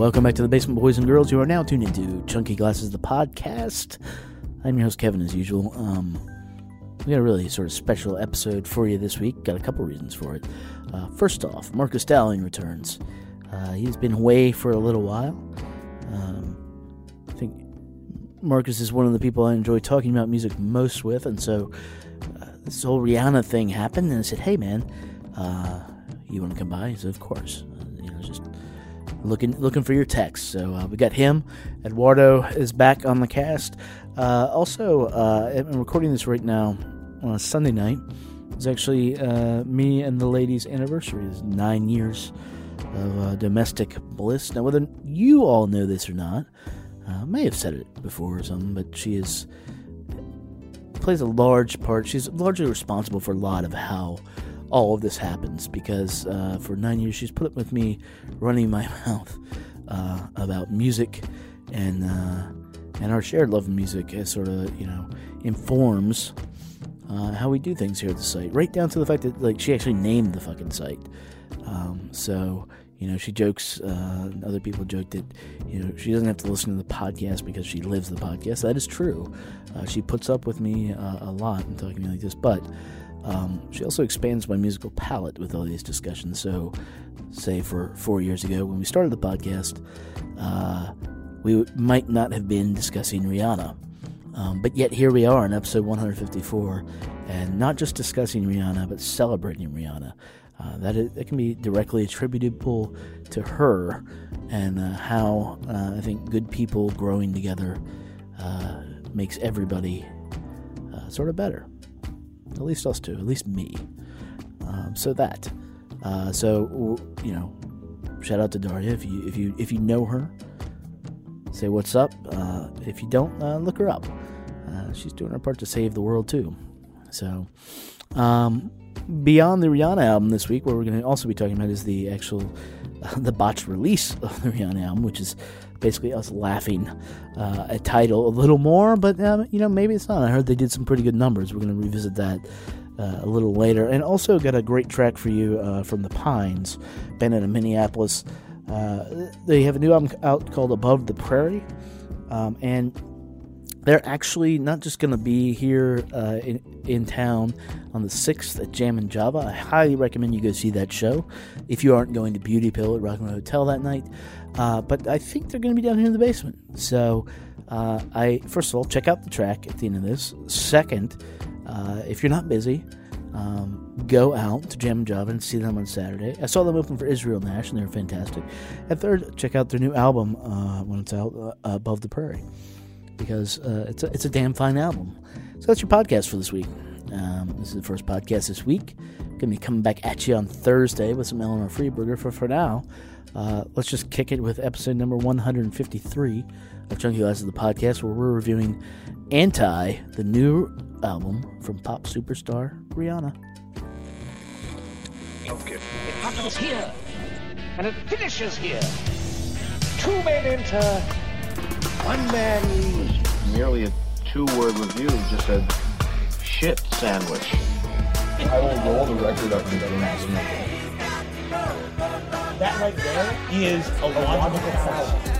welcome back to the Basement Boys and Girls. You are now tuned into Chunky Glasses, the podcast. I'm your host, Kevin, as usual. Um, we got a really sort of special episode for you this week. Got a couple reasons for it. Uh, first off, Marcus Dowling returns. Uh, he's been away for a little while. Um, I think Marcus is one of the people I enjoy talking about music most with, and so uh, this whole Rihanna thing happened, and I said, "Hey, man, uh, you want to come by?" He said, "Of course." Looking looking for your text. So uh, we got him. Eduardo is back on the cast. Uh, also, uh, I'm recording this right now on a Sunday night. It's actually uh, me and the lady's anniversary. It's nine years of uh, domestic bliss. Now, whether you all know this or not, uh, I may have said it before or something, but she is plays a large part. She's largely responsible for a lot of how all of this happens because uh, for nine years she's put up with me running my mouth uh, about music and uh, and our shared love of music as sort of you know informs uh, how we do things here at the site, right down to the fact that like she actually named the fucking site. Um, so you know she jokes. Uh, other people joke that you know she doesn't have to listen to the podcast because she lives the podcast. That is true. Uh, she puts up with me a lot and talking to me like this, but. Um, she also expands my musical palette with all these discussions. So, say for four years ago when we started the podcast, uh, we might not have been discussing Rihanna. Um, but yet here we are in episode 154, and not just discussing Rihanna, but celebrating Rihanna. Uh, that, is, that can be directly attributable to her and uh, how uh, I think good people growing together uh, makes everybody uh, sort of better. At least us two, at least me. Um, so that. Uh, so you know, shout out to Daria if you if you if you know her, say what's up. Uh, if you don't, uh, look her up. Uh, she's doing her part to save the world too. So, um, beyond the Rihanna album this week, what we're going to also be talking about is the actual the botched release of the Rihanna album, which is basically us laughing uh, at Tidal a little more, but um, you know maybe it's not. I heard they did some pretty good numbers. We're going to revisit that uh, a little later, and also got a great track for you uh, from the Pines, band out of Minneapolis. Uh, they have a new album out called Above the Prairie, um, and they're actually not just going to be here uh, in, in town on the 6th at Jammin Java. I highly recommend you go see that show if you aren't going to Beauty Pill at Rock and Roll Hotel that night. Uh, but I think they're going to be down here in the basement. So, uh, I first of all check out the track at the end of this. Second, uh, if you're not busy, um, go out to Jammin Java and see them on Saturday. I saw them open for Israel Nash, and they're fantastic. And third, check out their new album uh, when it's out, uh, Above the Prairie because uh, it's a, it's a damn fine album. So that's your podcast for this week. Um, this is the first podcast this week. Gonna be coming back at you on Thursday with some Eleanor Friedberger. For for now, uh, let's just kick it with episode number 153 of Chunky Glasses the podcast, where we're reviewing Anti, the new album from pop superstar Rihanna. Okay. It happens here, and it finishes here. Two men enter, one man leaves. Merely a two-word review just said, shit sandwich. I will roll the record up and ask me. That right there is a logical fallacy.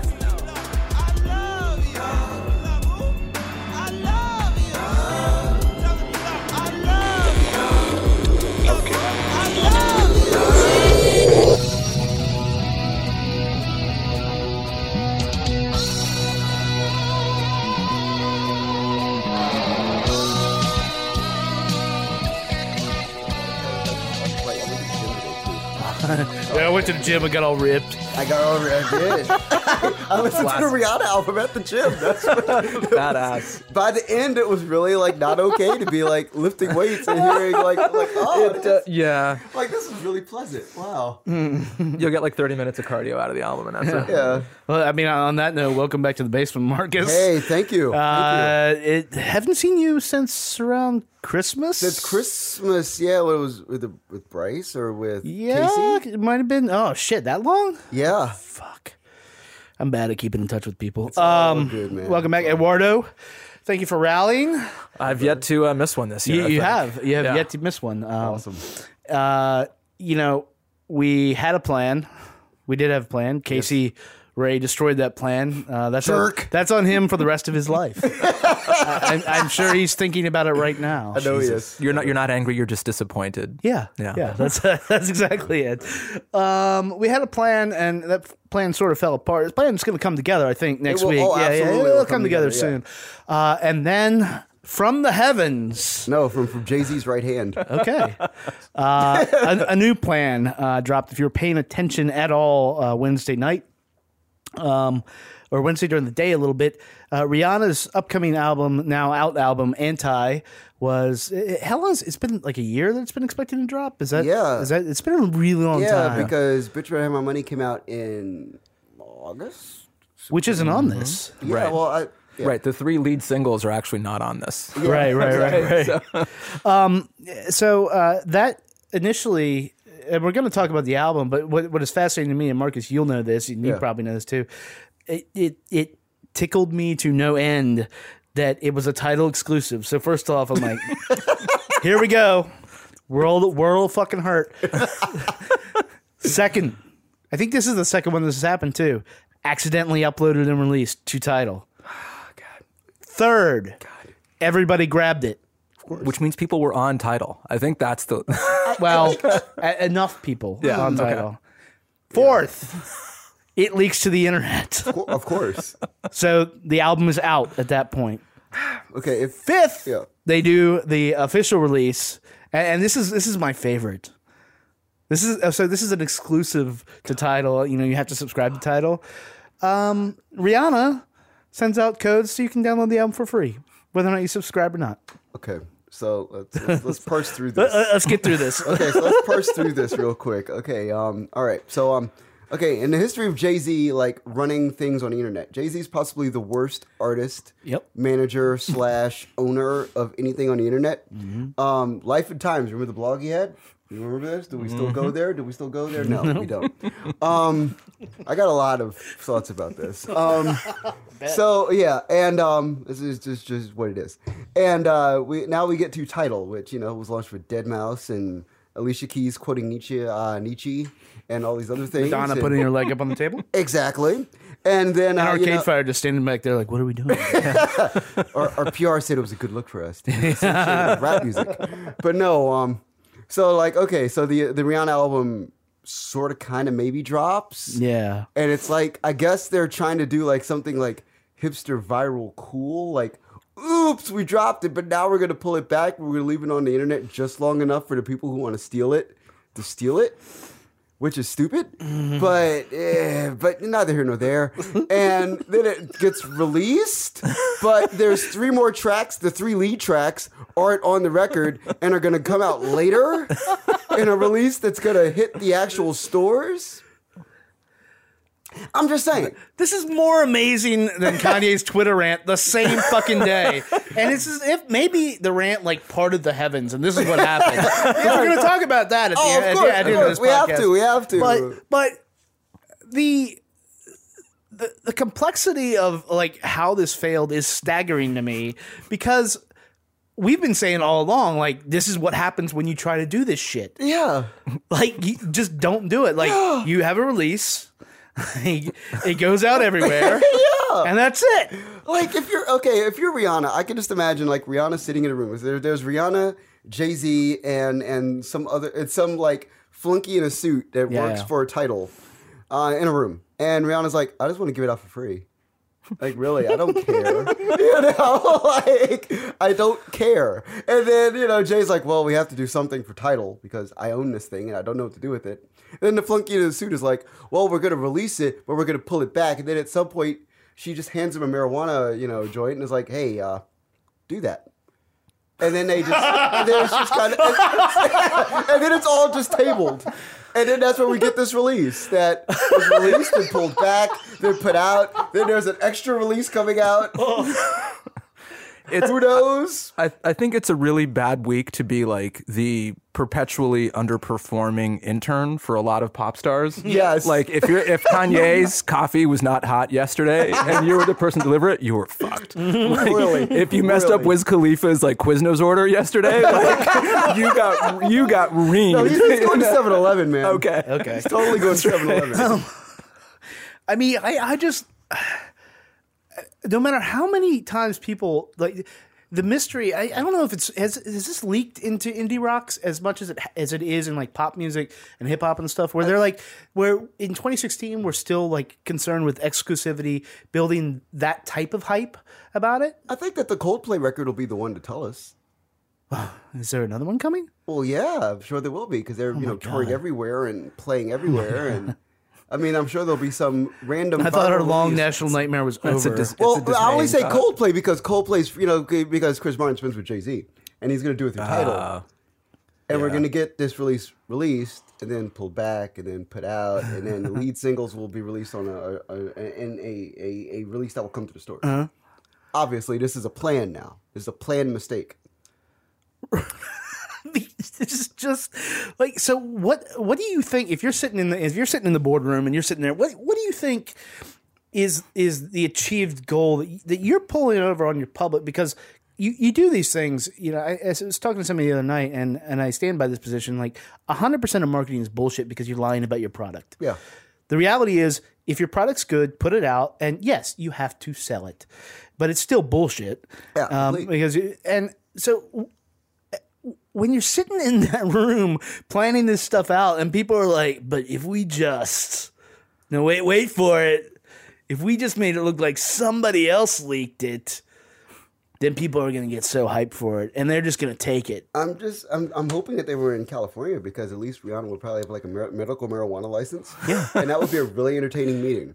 yeah, I went to the gym and got all ripped. I got over it. I did. I listened to the Rihanna album at the gym. That's what, Badass. by the end, it was really like not okay to be like lifting weights and hearing like like oh, It, this uh, yeah, like this is really pleasant. Wow. you'll get like 30 minutes of cardio out of the album, and that's it. Yeah. Well, I mean, on that note, welcome back to the basement, Marcus. Hey, thank you. thank you. Uh, it, haven't seen you since around Christmas. It's Christmas. Yeah, what it was with the, with Bryce or with Yeah, Casey? it might have been. Oh shit, that long? Yeah. Fuck. I'm bad at keeping in touch with people. all um, good, man. welcome back, Eduardo. Thank you for rallying. I've yet to uh, miss one this year. You, you have. You have Yeah. yet to miss one. Um, Awesome. uh, you know, we had a plan. We did have a plan. Casey where he destroyed that plan. Uh, that's Jerk. On, that's on him for the rest of his life. I, I'm, I'm sure he's thinking about it right now. I know he is. You're not you're not angry. You're just disappointed. Yeah, Yeah. yeah, That's that's exactly it. Um, we had a plan, and that plan sort of fell apart. The plan's going to come together, I think, next will- week. oh, yeah, yeah, absolutely it'll will come come together, together, soon. Uh, and then from the heavens, No, from from Jay Z's right hand. okay, uh, a, a new plan uh, dropped. If you were paying attention at all, uh, Wednesday night. Um, or Wednesday during the day a little bit. Uh, Rihanna's upcoming album, now out album, Anti, was it, how long? Is, it's been like a year that it's been expected to drop. Is that Yeah. Is that it's been a really long yeah, time? Yeah, because Bitch Better Have My Money came out in August. which isn't on this. Yeah, Right. well, I, yeah. Right. The three lead singles are actually not on this. Right, right, right, right. um, so uh, that initially, and we're going to talk about the album, but what, what is fascinating to me, and Marcus, you'll know this, and you Yeah. probably know this too. It, it it tickled me to no end that it was a Tidal exclusive. So first off, I'm like, here we go, world world fucking hurt. Second, I think this is the second one this has happened too. Accidentally uploaded and released to Tidal. Third, everybody grabbed it. Which means people were on Tidal. I think that's the Well, a- enough people Yeah, on okay. Tidal. Fourth, it leaks to the internet. of course. So the album is out at that point. Okay, if Fifth, Yeah. they do the official release, and, and this is this is my favorite. This is uh, so this is an exclusive to Tidal. You know, you have to subscribe to Tidal. Um, Rihanna sends out codes so you can download the album for free, whether or not you subscribe or not. Okay, so let's let's, let's parse through this. Let, us get through this. okay, so let's parse through this real quick. Okay, um, all right. So, um, okay, in the history of Jay Z, like running things on the internet, Jay Z is possibly the worst artist, Yep. manager slash owner of anything on the internet. Mm-hmm. Um, Life and Times. Remember the blog he had? You remember this? Do we still Mm-hmm. go there? Do we still go there? No, we don't. Um, I got a lot of thoughts about this. Um, so yeah, and um, this is just just what it is. And uh, we now we get to Tidal, which you know was launched with Deadmau5 and Alicia Keys quoting Nietzsche, uh, Nietzsche, and all these other things. Donna and- putting her leg up on the table. exactly. And then And uh, you Arcade know, Fire just standing back there, like, what are we doing? our, our PR said it was a good look for us. rap music, but no. Um, so like okay, so the the Rihanna album sort of kind of maybe drops. yeah. And it's like, I guess they're trying to do like something like hipster viral cool. Like, oops, we dropped it, but now we're to pull it back. We're to leave it on the internet just long enough for the people who want to steal it to steal it, which is stupid. But, eh, but neither here nor there. And then it gets released, but there's three more tracks. The three lead tracks aren't on the record and are to come out later in a release that's to hit the actual stores. I'm just saying. This is more amazing than Kanye's Twitter rant the same fucking day. And it's as if maybe the rant like parted the heavens and this is what happened. Yeah, We're going to talk about that at the, Oh, end, of at course, the- at the of end of this We have to, we have to. But, but the, the, the complexity of like how this failed is staggering to me because we've been saying all along, like, this is what happens when you try to do this shit. Yeah. Like, you just don't do it. Like, you have a release, it goes out everywhere, Yeah. and that's it. Like if you're okay, if you're Rihanna, I can just imagine like Rihanna sitting in a room. There, there's Rihanna, Jay Z, and and some other it's some like flunky in a suit that Yeah, works for a Tidal uh, in a room. And Rihanna's like, I just want to give it out for free. Like really, I don't care. you know, like I don't care. And then you know, Jay's like, well, we have to do something for Tidal because I own this thing and I don't know what to do with it. And then the flunky in the suit is like, well, we're gonna release it, but we're gonna pull it back. And then at some point, she just hands him a marijuana, you know, joint and is like, hey, uh, do that. And then they just, and then it's just kind of, and, and then it's all just tabled. And then that's where we get this release that was released and pulled back, then put out. Then there's an extra release coming out. Oh. Who knows? I, I think it's a really bad week to be like the perpetually underperforming intern for a lot of pop stars. Yes. Like if you're if Kanye's coffee was not hot yesterday and you were the person to deliver it, you were fucked. Like, Really? If you messed up Really? Wiz Khalifa's like Quiznos order yesterday, like you got you got reamed. No, he's, he's going to 7 Eleven, man. okay. Okay. He's totally going to 7 Eleven. Um, I mean, I, I just no matter how many times people like the mystery. I, I don't know if it's has, has this leaked into indie rocks as much as it as it is in like pop music and hip hop and stuff. Where uh, they're like, where in 2016 we're still like concerned with exclusivity, building that type of hype about it. I think that the Coldplay record will be the one to tell us. Is there another one coming? Well, yeah, I'm sure there will be because they're oh you know touring everywhere and playing everywhere, and I mean, I'm sure there'll be some random. I thought our long release. national nightmare was It's a over. dis- Well, it's a I only say thought. Coldplay because Coldplay's you know because Chris Martin spends with Jay Z, and he's going to do it through Tidal, Ah, and we're going to get this release released and then pulled back and then put out, and then the lead singles will be released on a, a, a in a, a a release that will come to the store. Uh-huh. Obviously, this is a plan now. This is a planned mistake. this is just like so what what do you think if you're sitting in the if you're sitting in the boardroom and you're sitting there what what do you think is is the achieved goal that, that you're pulling over on your public because you, you do these things you know I, I was talking to somebody the other night and and I stand by this position like 100% of marketing is bullshit because you're lying about your product Yeah. the reality is, if your product's good, put it out, and yes, you have to sell it, but it's still bullshit. Yeah, um, because you- and so when you're sitting in that room planning this stuff out, and people are like, "But if we just no wait, wait for it. If we just made it look like somebody else leaked it." Then people are going to get so hyped for it, and they're just going to take it. I'm just I'm, I'm hoping that they were in California because at least Rihanna would probably have like a medical marijuana license. Yeah, and that would be a really entertaining meeting.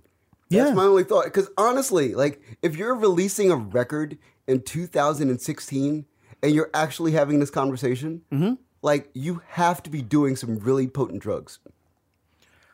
That's Yeah. my only thought. Because honestly, like if you're releasing a record in 2016 and you're actually having this conversation, Mm-hmm. like you have to be doing some really potent drugs.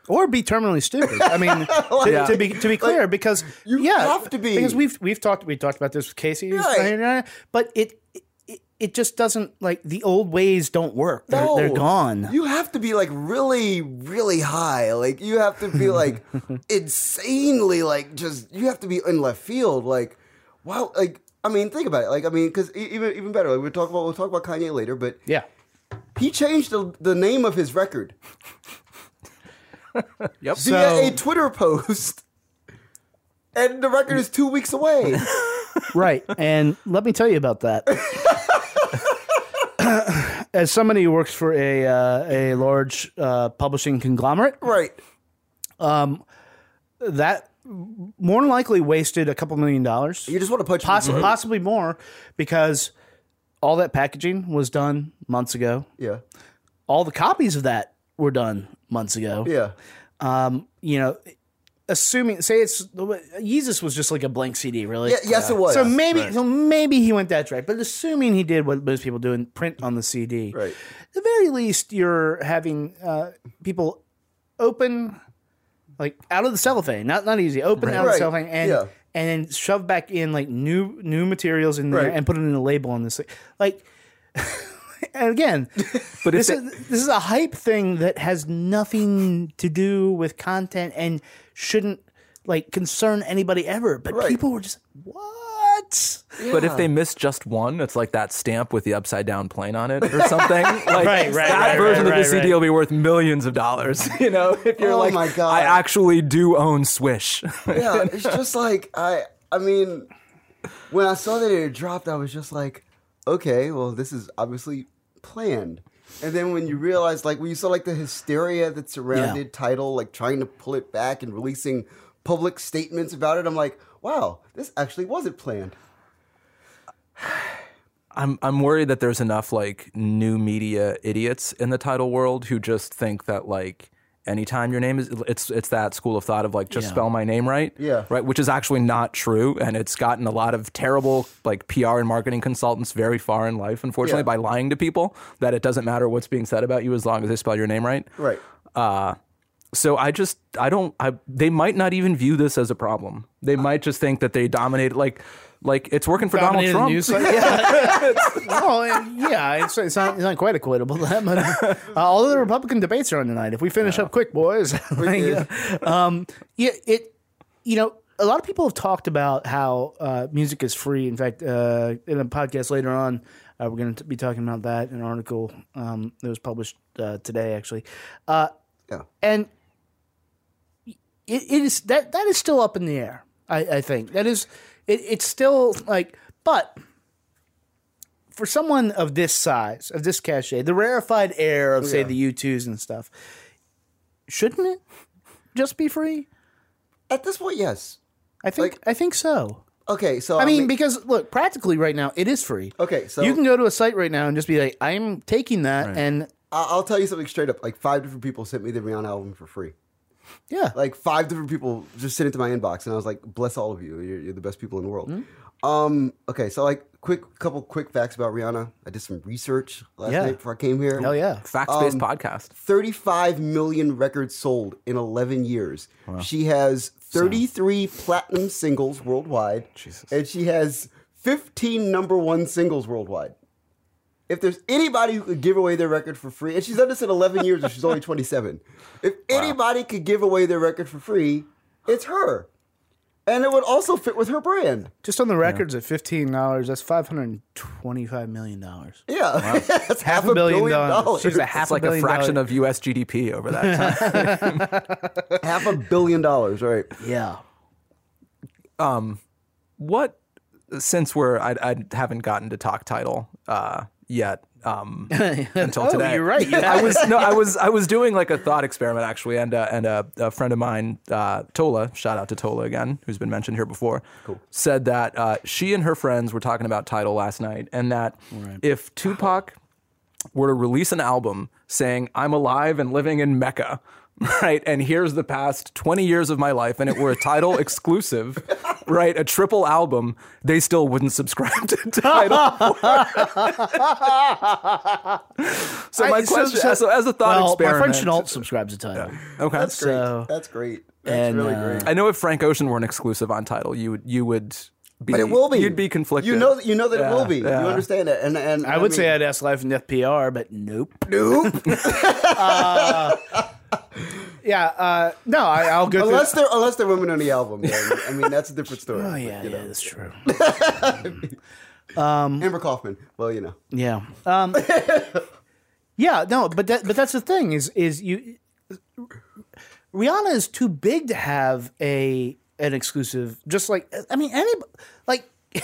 or be terminally stupid. I mean, to, to be to be clear, because you yeah, have to be. because we've we've talked we talked about this with Casey, Right. but it, it it just doesn't like the old ways don't work. They're, No. they're gone. You have to be like really, really high. Like you have to be like insanely like just you have to be in left field. Like wow. Like I mean, think about it. Like I mean, because even even better. Like we'll talk about we'll talk about Kanye later, but yeah, he changed the, the name of his record Yep. So- via a Twitter post, and the record is two weeks away. right. And let me tell you about that. As somebody who works for a uh, a large uh, publishing conglomerate, right. um, that more than likely wasted a couple million dollars. You just want to punch Poss- possibly more because all that packaging was done months ago. Yeah. All the copies of that were done months ago. Yeah. Um, you know, assuming say it's Jesus was just like a blank CD, really. Yeah, yes, it was. So maybe, so maybe he went that right. But assuming he did what most people do and print on the CD, Right. At the very least, you're having uh, people open, like out of the cellophane, not not easy, open out of the Right. cellophane, and Yeah. and then shove back in like new new materials in there Right. and put it in a label on this, thing. like. And again, but this is this is a hype thing that has nothing to do with content and shouldn't like concern anybody ever. But Right. people were just what? But if they miss just one, it's like that stamp with the upside down plane on it or something. Like Right, right, that right, version right, of the right, CD will be worth millions of dollars. You know, if you're Oh like, my God. I actually do own Swish. yeah, it's just like I I mean when I saw that it dropped, I was just like, okay, well this is obviously planned. And then when you realize like when you saw like the hysteria that surrounded Tidal, like trying to pull it back and releasing public statements about it, I'm like, wow, this actually wasn't planned. I'm I'm worried that there's enough like new media idiots in the Tidal world who just think that like anytime your name is it's it's that school of thought of like just Yeah. spell my name right. Yeah. Right, which is actually not true and it's gotten a lot of terrible like PR and marketing consultants very far in life unfortunately Yeah. by lying to people that it doesn't matter what's being said about you as long as they spell your name right. Right. Uh so I just I don't I they might not even view this as a problem. They might just think that they dominate like like it's working for Donald Trump. news. Yeah. oh, yeah. It's, it's, not, it's not quite equatable to that, but uh, all of the Republican debates are on tonight. If we finish up quick, boys. Like, did. um, yeah, it. You know, a lot of people have talked about how uh, music is free. In fact, uh, in a podcast later on, uh, we're going to be talking about that in an article um, that was published uh, today, actually. Uh, Yeah. and it, it is that that is still up in the air. I, I think that is it, it's still like, but for someone of this size, of this cachet, the rarefied air of say Yeah. the U twos and stuff, shouldn't it just be free? At this point, yes. I think Like- I think so. Okay, so I mean, because look, practically right now it is free. Okay, so- you can go to a site right now and just be like, I'm taking that, and I- I'll tell you something straight up. Like five different people sent me the Rihanna album for free. Yeah, Like five different people just sent it to my inbox, and I was like, "Bless all of you. You're, you're the best people in the world." Hmm? Um. Okay, so like, quick couple quick facts about Rihanna. I did some research last Yeah. night before I came here. hell yeah. Facts based Um, podcast. 35 million records sold in 11 years. She has 33 platinum singles worldwide. And she has 15 number one singles worldwide. If there's anybody who could give away their record for free, and she's done this in 11 years and she's only 27. If anybody could give away their record for free, it's her. And it would also fit with her brand. Just on the records at fifteen dollars, that's five hundred twenty-five million dollars. Yeah. That's half, a a billion billion, dollars. dollars. She's a half It's like a billion fraction dollar- of U.S. GDP over that time. half a billion dollars, right? Yeah. Um, what since we're I, I haven't gotten to talk Tidal uh, yet um, until Oh, today. you're right, you I was no, I was I was doing like a thought experiment actually, and uh, and uh, a friend of mine, uh, Tola, shout out to Tola again, who's been mentioned here before, said that uh, she and her friends were talking about Tidal last night, and that if Tupac were to release an album saying I'm alive and living in Mecca, right? And here's the past 20 years of my life and it were a Tidal exclusive, right? A triple album, they still wouldn't subscribe to Tidal. so my I- question so- so, as a thought well, experiment. my friend Chenault subscribes to Tidal. Okay. That's great. So- That's great. That's and, really uh, great. I know if Frank Ocean weren't exclusive on Tidal, you would you would be But it will be. You'd be conflicted. You know, you know that Yeah, it will be. yeah. You understand it, and and I would say I'd ask Life and Death PR, but nope. nope. Yeah, uh, no, I, I'll go unless through. they're unless they're women on the album. Then, I mean, that's a different story. Oh yeah, yeah, that's true. Amber Kaufman. Well, you know. Yeah. Um, yeah, no, but that, but that's the thing is is you Rihanna is too big to have a an exclusive. Just like I mean, any like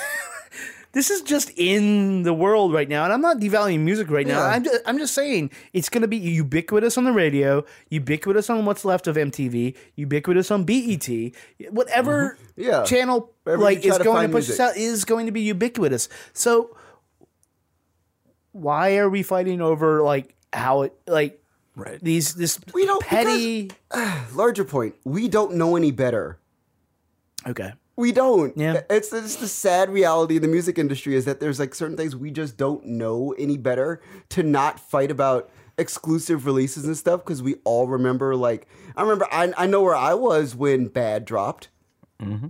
this is just in the world right now, and I'm not devaluing music right now. Yeah. I'm just, I'm just saying it's going to be ubiquitous on the radio, ubiquitous on what's left of MTV, ubiquitous on BET, whatever Mm-hmm. Yeah. channel Wherever like is to going to push this out is going to be ubiquitous. So why are we fighting over like how it like Right. these this We don't- petty Larger point. We don't know any better. okay We don't. Yeah. It's, it's the sad reality of the music industry is that there's like certain things we just don't know any better to not fight about exclusive releases and stuff because we all remember like I remember I, I know where I was when Bad dropped. Mm-hmm.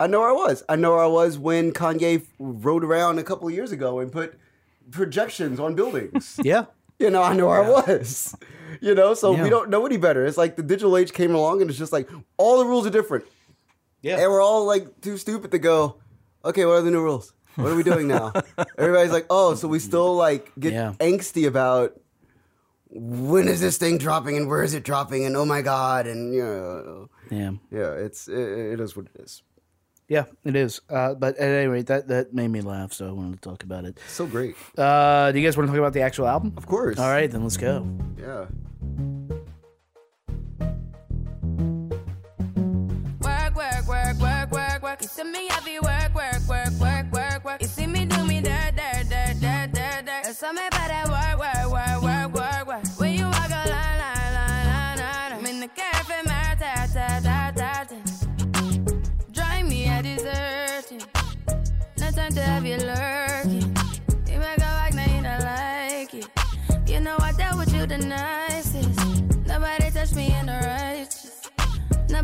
I know where I was. I know where I was when Kanye rode around a couple of years ago and put projections on buildings. yeah You know, I know where I was. You know, so Yeah. we don't know any better. It's like the digital age came along and it's just like all the rules are different. Yeah And we're all like too stupid to go, okay, what are the new rules? What are we doing now? Everybody's like, oh, so we still like get Yeah. angsty about when is this thing dropping and where is it dropping and oh my god and you know, yeah yeah, it's it, it is what it is. yeah it is. Uh, but at any rate, that that made me laugh, so I wanted to talk about it. So great, Uh, do you guys want to talk about the actual album? of course. All right, then let's go. yeah. See me have you work, work, work, work, work, work. You see me do me dirt, dirt, dirt, dirt, dirt, dirt. Something about that work, work, work, work, work, work. When you walk a line, line, line, line, line. I'm in the cafe, my ta, ta, ta, ta, ta. Drive me a deserting. No time to have you lurking. You make a like, now you don't like it. You know I dealt with you the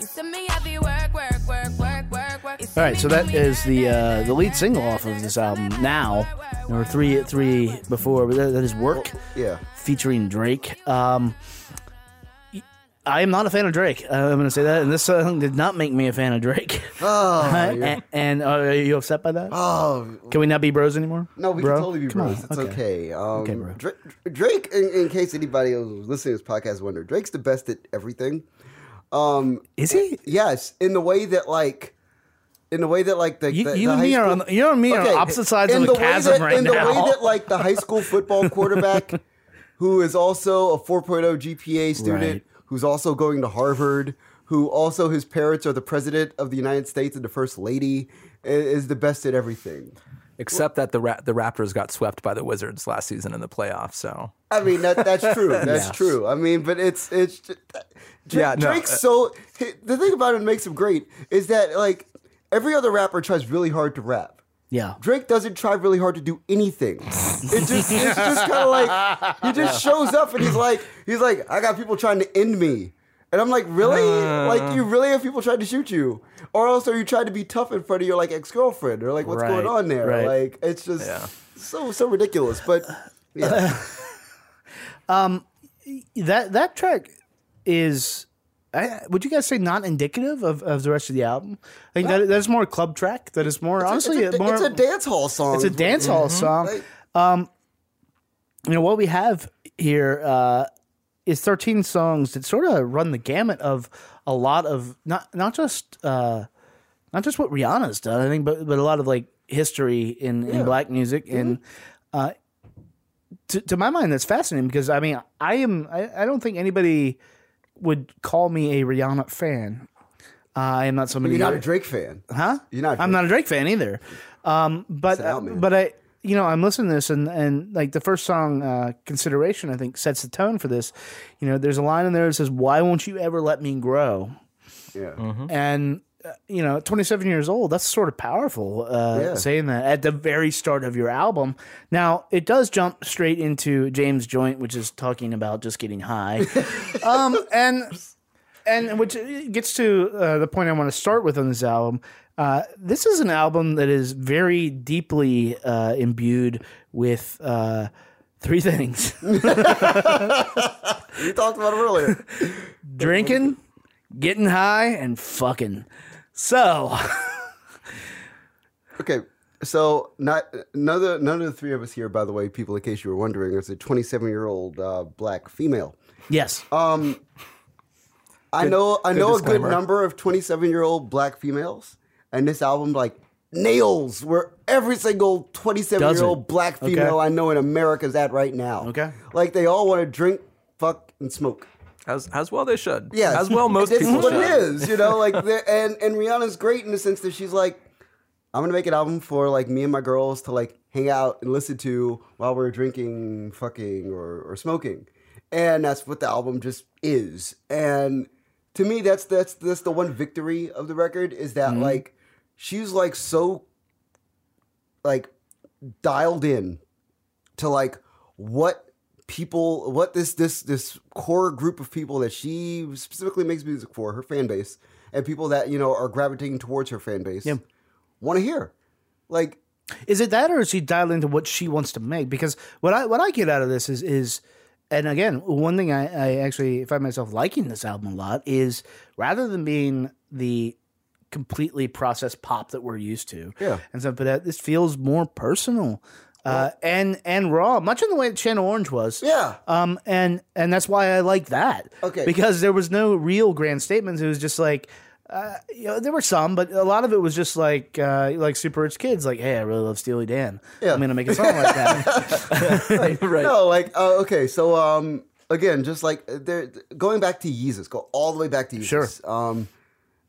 work. You me heavy work, work, work, work, work, work. All right, so do that me is the uh, the lead single off of this album. Now, work, work, there were work. three three before, but that, that is work. Yeah. featuring Drake. Um, I am not a fan of Drake. Uh, I'm going to say that, and this song did not make me a fan of Drake. Oh, and, and uh, are you upset by that? oh, Can we not be bros anymore? No, we Bro? can totally be Come on, bros. It's okay. Um, Okay, bro. Drake, Drake in, in case anybody who's listening to this podcast wonder, Drake's the best at everything. Um, Is he? yes, in the way that like, in the way that like the You, the, you the and me are on you and me are opposite sides in of the, way chasm that, right in now. the way that like the high school football quarterback, who is also a 4.0 GPA student, Right. who's also going to Harvard, who also his parents are the president of the United States and the first lady, is the best at everything. Except that the Ra- the Raptors got swept by the Wizards last season in the playoffs. So I mean that that's true. That's Yes. true. I mean, but it's it's Drake, Yeah, no, Drake's uh, so the thing about it that makes him great is that like every other rapper tries really hard to rap. yeah. Drake doesn't try really hard to do anything. It just it's just kind of like he just shows up and he's like he's like I got people trying to end me. And I'm like, really? like, you really have people trying to shoot you? Or else are you trying to be tough in front of your like ex girlfriend? Or like, what's Right, going on there? right. Like, it's just Yeah. so so ridiculous. But yeah, um, That that track is. I, would you guys say not indicative of, of the rest of the album? I think that that's more a club track. That is more honestly it's a, more. it's a dance hall song. It's a dance hall song. Like, you know what we have here uh, is 13 songs that sort of run the gamut of a lot of not not just uh, not just what Rihanna's done, I think, but but a lot of like history in, in black music and. Uh, to, to my mind, that's fascinating because I mean, I am I, I don't think anybody would call me a Rihanna fan. Uh, I am not somebody. You're not a Drake fan. Huh? You're not. I'm not a Drake fan either. Um, but out, but I you know I'm listening to this and and like the first song uh, consideration I think sets the tone for this. You know, there's a line in there that says, "Why won't you ever let me grow?" Yeah. And uh, you know, 27 years old, that's sort of powerful uh, Yeah. saying that at the very start of your album. Now, it does jump straight into James Joint, which is talking about just getting high. um, and and which gets to uh, the point I want to start with on this album. Uh, this is an album that is very deeply uh, imbued with uh, three things: We talked about it earlier. drinking, getting high, and fucking. So, Okay, so not none of the, none of the three of us here, by the way, people, in case you were wondering, is a 27 year old uh, black female. yes, Um, I know I good know a good number of 27 year old black females, and this album like nails where every single 27 Does year it? old black Okay. female I know in America is at right now. Okay. like they all want to drink, fuck, and smoke. as as well they should. Yeah, as well most This people is what should. it is, you know. Like, and and Rihanna's great in the sense that she's like, I'm gonna make an album for like me and my girls to like hang out and listen to while we're drinking, fucking, or or smoking, and that's what the album just is. And to me, that's that's that's the one victory of the record is that mm-hmm. like she's like so like dialed in to like what people what this this this core group of people that she specifically makes music for her fan base and people that you know are gravitating towards her fan base Yeah. want to hear like Is it that, or is she dialed into what she wants to make? Because what I what I get out of this is is, and again, one thing I, I actually find myself liking this album a lot is rather than being the completely processed pop that we're used to, Yeah. and so, but uh, this feels more personal. Uh, and and raw, much in the way that Channel Orange was. Yeah. Um. And and that's why I like that. Okay. Because there was no real grand statements. It was just like, uh, you know, there were some, but a lot of it was just like, uh, like super rich kids, like, hey, I really love Steely Dan. Yeah. I'm gonna make a song like that. right. no like uh, okay so um again just like there going back to Yeezus go all the way back to Yeezus Sure. um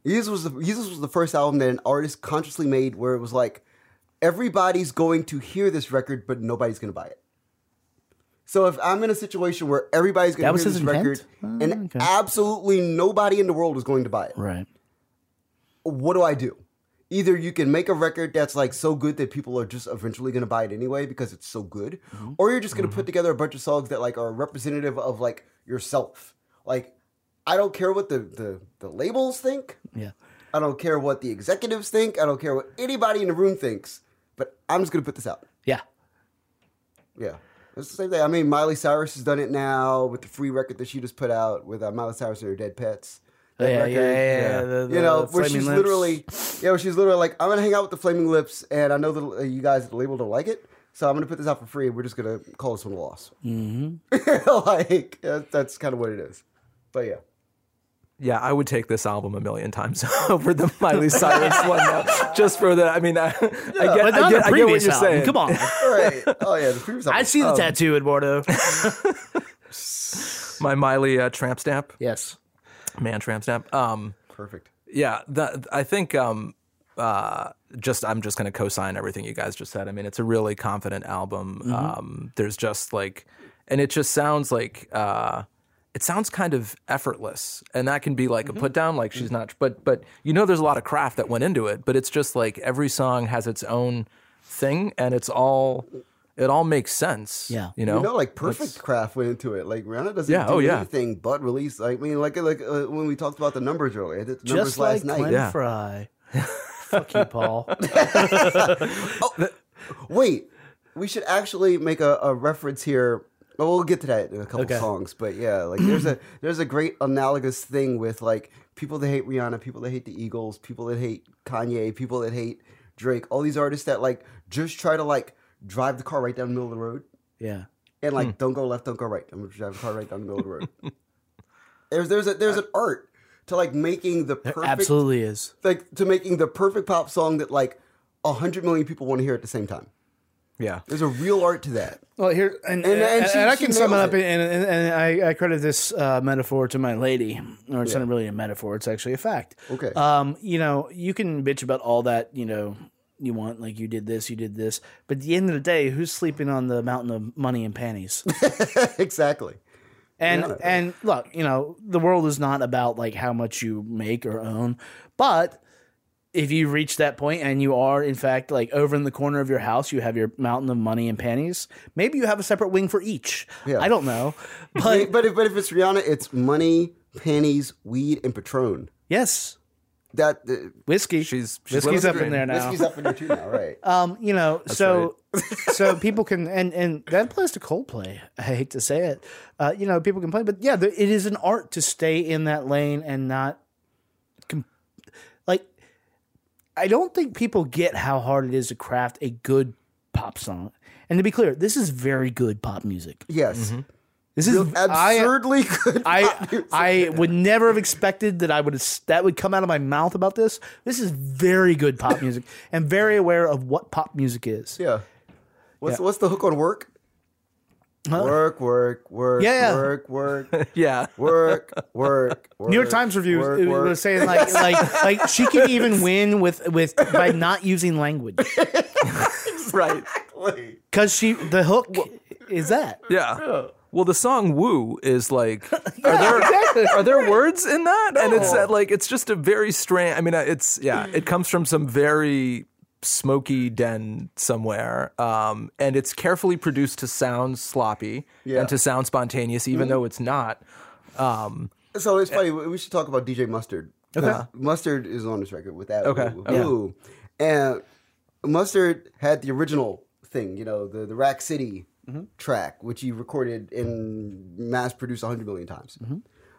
Yeezus was the was the first album that an artist consciously made where it was like everybody's going to hear this record but nobody's going to buy it so if I'm in a situation where everybody's going to hear this intent? record Oh, and okay. absolutely nobody in the world is going to buy it right. what do I do? Either you can make a record that's like so good that people are just eventually going to buy it anyway because it's so good, or you're just going to put together a bunch of songs that like are representative of like yourself. Like I don't care what the, the, the labels think. Yeah. I don't care what the executives think. I don't care what anybody in the room thinks. But I'm just gonna put this out. Yeah. Yeah. It's the same thing. I mean, Miley Cyrus has done it now with the free record that she just put out with uh, Miley Cyrus and her Dead Petz. That Yeah, yeah, yeah, yeah, the- you know, the where she's Lips. literally, yeah, where she's literally like, I'm gonna hang out with the Flaming Lips, and I know that uh, you guys at the label don't like it, so I'm gonna put this out for free. and We're just gonna call this one a loss. Mm-hmm. like that's kind of what it is. But yeah. Yeah, I would take this album a million times over the Miley Cyrus one now, just for the. I mean, I, I get, but I get, the I get what you're album. saying. Come on. All right. Oh yeah. The previous album. I see the tattoo, Eduardo. My Miley uh, tramp stamp, Yes. man tramp stamp. Um, Perfect. yeah, that I think. Um, uh, just I'm just gonna co-sign everything you guys just said. I mean, it's a really confident album. Mm-hmm. Um, there's just like, and it just sounds like. Uh, it sounds kind of effortless and that can be like Mm-hmm. a put down like she's not but but you know there's a lot of craft that went into it but it's just like every song has its own thing and it's all it all makes sense Yeah. you know You know, like perfect craft went into it. Like Rihanna doesn't Yeah, do oh, yeah. anything but release. I mean, like like uh, when we talked about the numbers earlier. The numbers Just like last night. Glenn Yeah. Frey. Fuck you, Paul. Oh, wait, we should actually make a, a reference here. Well, we'll get to that in a couple Okay. songs, but yeah, like there's a there's a great analogous thing with like people that hate Rihanna, people that hate the Eagles, people that hate Kanye, people that hate Drake, all these artists that like just try to like drive the car right down the middle of the road Yeah. and like Hmm. don't go left, don't go right. I'm gonna drive the car right down the middle of the road. there's there's a there's an art to like making the perfect Absolutely is. like to making the perfect pop song that like a hundred million people want to hear at the same time. Yeah There's a real art to that. Well, here and, And- and, and she- I she can sum it up, and, and, and I, I credit this uh, metaphor to my lady, or it's not really a metaphor; it's actually a fact. Okay. Um, you know, you can bitch about all that, you know, you want like you did this, you did this, but at the end of the day, who's sleeping on the mountain of money and panties? exactly. And Yeah. and look, you know, the world is not about like how much you make or own, but if you reach that point and you are in fact like over in the corner of your house, you have your mountain of money and panties. Maybe you have a separate wing for each. Yeah. I don't know, But but if, but if it's Rihanna, it's money, panties, weed, and Patron. yes, That uh, whiskey. She's- she's whiskey's up in there now. whiskey's up in there too now, right? Um, you know, so so people can and and that applies to Coldplay. I hate to say it, uh, you know, people can play, but yeah, it is an art to stay in that lane and not, com- like, I don't think people get how hard it is to craft a good pop song. And to be clear, this is very good pop music. Yes, mm-hmm. This is I, absurdly good. I. I would never have expected that I would have, that would come out of my mouth about this. This is very good pop music and very aware of what pop music is. yeah. What's Yeah. what's the hook on work? Work, work, work, Yeah, yeah. work, work, yeah. Work, work, work. New York Times review work, work. was saying like like like she can even win with with by not using language. Right. Because she the hook is that. Yeah. Well the song woo is like are there are there words in that? And it's uh, like it's just a very strange i mean uh, it's yeah it comes from some very smoky den somewhere um and it's carefully produced to sound sloppy Yeah. and to sound spontaneous even though it's not um So it's funny. We should talk about DJ Mustard. Okay. 'Cause Mustard is on this record with that. Okay. Ooh, Okay. And Mustard had the original thing, you know, the, the Rack City Mm-hmm. track, which he recorded and mass produced 100 million times. Mm-hmm.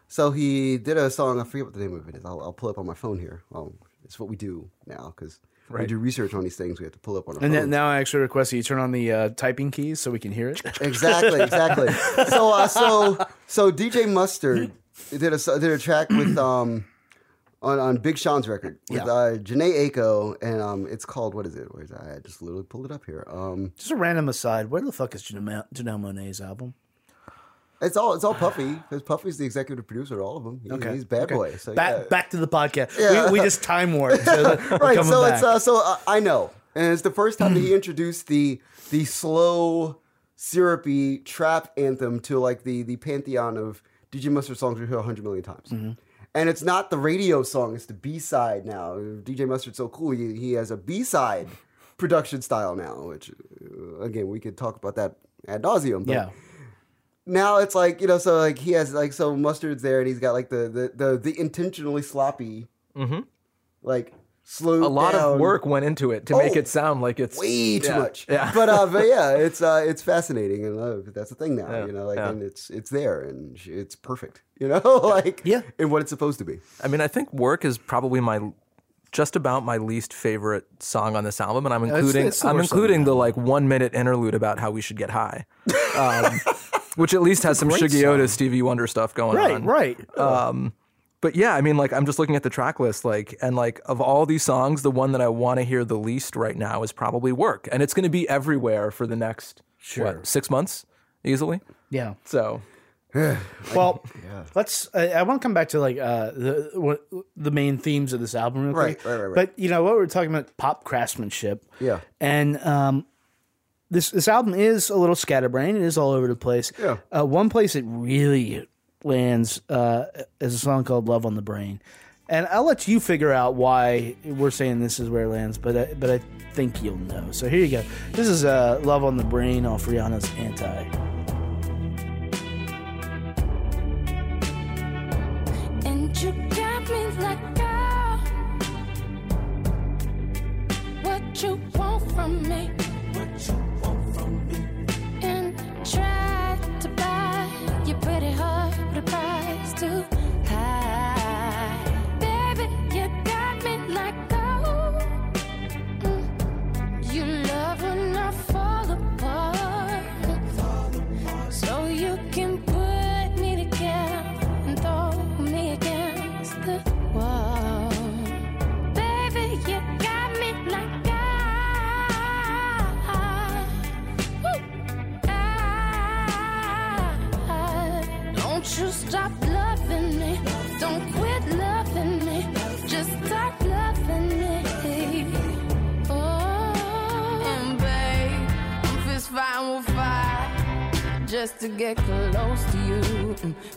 So he did a song, I forget what the name of it is. I'll, I'll pull up on my phone here. Um, it's what we do now because we Right. do research on these things. We have to pull up on our and phone. then, now I actually request that you turn on the uh, typing keys so we can hear it. Exactly, exactly. so, uh, so, so DJ Mustard did a did a track with um on, on Big Sean's record with Yeah. uh, Jhené Aiko, and um it's called what is it? Where is that? I just literally pulled it up here. Um, Just a random aside, where the fuck is Janelle, Janelle Monáe's album? It's all it's all Puffy because Puffy's the executive producer of all of them. He- Okay, he's bad okay. boy. So back yeah. back to the podcast. Yeah. We, we just time warped. So right. So back. it's uh, so uh, I know, and it's the first time that he introduced the the slow, syrupy trap anthem to like the the pantheon of DJ Mustard songs we hear a hundred million times. And it's not the radio song; it's the B side now. DJ Mustard's so cool; he, he has a B side production style now. Which, uh, again, we could talk about that ad nauseum. But yeah. Now it's like you know, so like he has like so mustard's there, and he's got like the the the, the intentionally sloppy, like slow. Mm-hmm. A lot down, of work went into it to make Oh, it sound like it's way too yeah, much. Yeah. but uh, but yeah, it's uh, it's fascinating, and uh, that's the thing now. Yeah, You know, like yeah. and it's it's there, and it's perfect. You know, like Yeah. in what it's supposed to be. I mean, I think "Work" is probably my just about my least favorite song on this album, and I'm it's- including it's the I'm including the like one minute interlude about how we should get high, um, which at least has some great Shiggy Oda, song. Stevie Wonder stuff going Right, on. right. Um, but yeah, I mean, like I'm just looking at the track list, like, and like of all these songs, the one that I want to hear the least right now is probably "Work," and it's going to be everywhere for the next what, six months easily. yeah. So Well, let's. I, I want to come back to like uh, the what, the main themes of this album, real quick. Right, right, right, right. But you know what we're talking about pop craftsmanship. Yeah. and um, this this album is a little scatterbrained. It is all over the place. Yeah. Uh, one place it really lands uh, is a song called "Love on the Brain," and I'll let you figure out why we're saying this is where it lands. But I, but I think you'll know. So here you go. This is uh, "Love on the Brain" off Rihanna's "Anti." And you got me what you want from me? And try